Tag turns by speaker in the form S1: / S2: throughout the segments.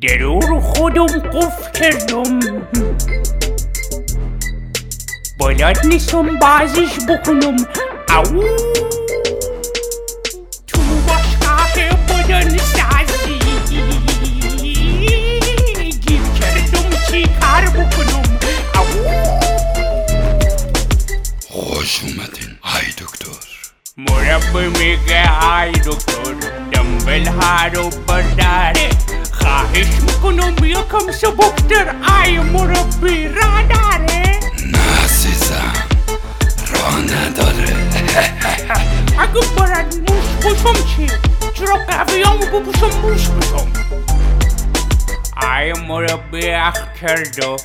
S1: درو رو خودم قفل کردم. بلد نیستم بازیش بکنم. او تو باشگاه بدن سازی. گیر کردم چی کار بکنم. او
S2: خوش اومدین. ای دکتر.
S1: مربی میگه ای دکتر. دنبل ها رو برداره. خواهش می‌کنم یکم سبکتر ای مربی را داره
S2: نه عزیزم راه نداره
S1: اگه باید موش باشم چی؟ چرا قویامو بپوشم موش بشم ای مربی اخ کرد و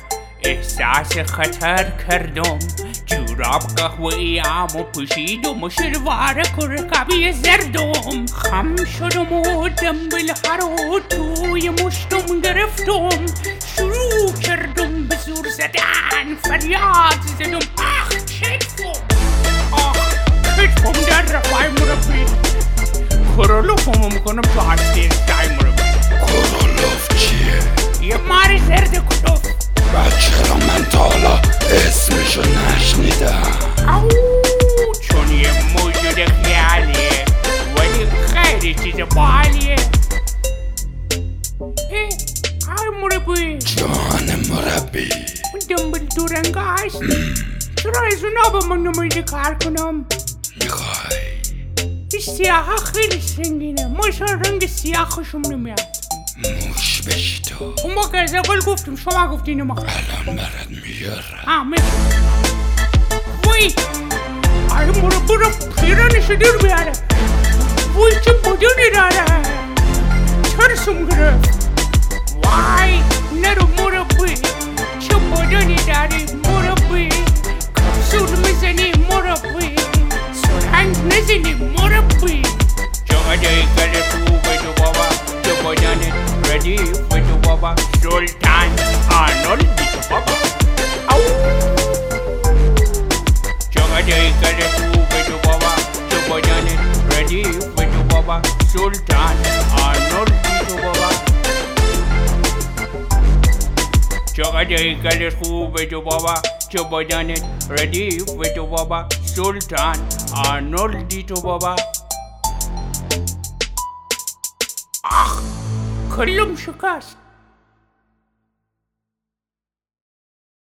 S1: احساس خطر کردم جوراب قهوه ایامو پوشیدم و شلوار کرکبی زردم خم شدم و دنبل رو توی مشتم گرفتم شروع کردم به زور زدن فریاد زدم اخ کتفم آخ کتفم در رفت ای مربی کرولوفمو می‌کنم تو هستیر ای مربی
S2: جان مربی
S1: دنبال دورنگ هست چرا از اونا به من نمیده کار کنم
S2: می‌خوای
S1: این سیاه ها خیلی سنگینه اصلا رنگ سیاه خوشم نمیاد
S2: موش بشی تو
S1: اون از اول گفتیم شما گفتین ما
S2: الان برات میارم
S1: آمه وای آره مربی رو پیرانش دیر بیاره وای چه بدونی داره ترسم گرفت وای نرو مربی چه بدونی داری مربی کپسول می‌زنی مربی سرنگ نزنی مربی چقدر کل خوبه تو بابا تو بدنت ردیف تو بابا سلطان آرنولدی تو بابا او چقدر کل خوبه تو بابا تو America's cool Beto Baba, Chobodanet, Radif Beto Baba, Sultan, Arnold Dito Baba. Ah, Kulum Shukas.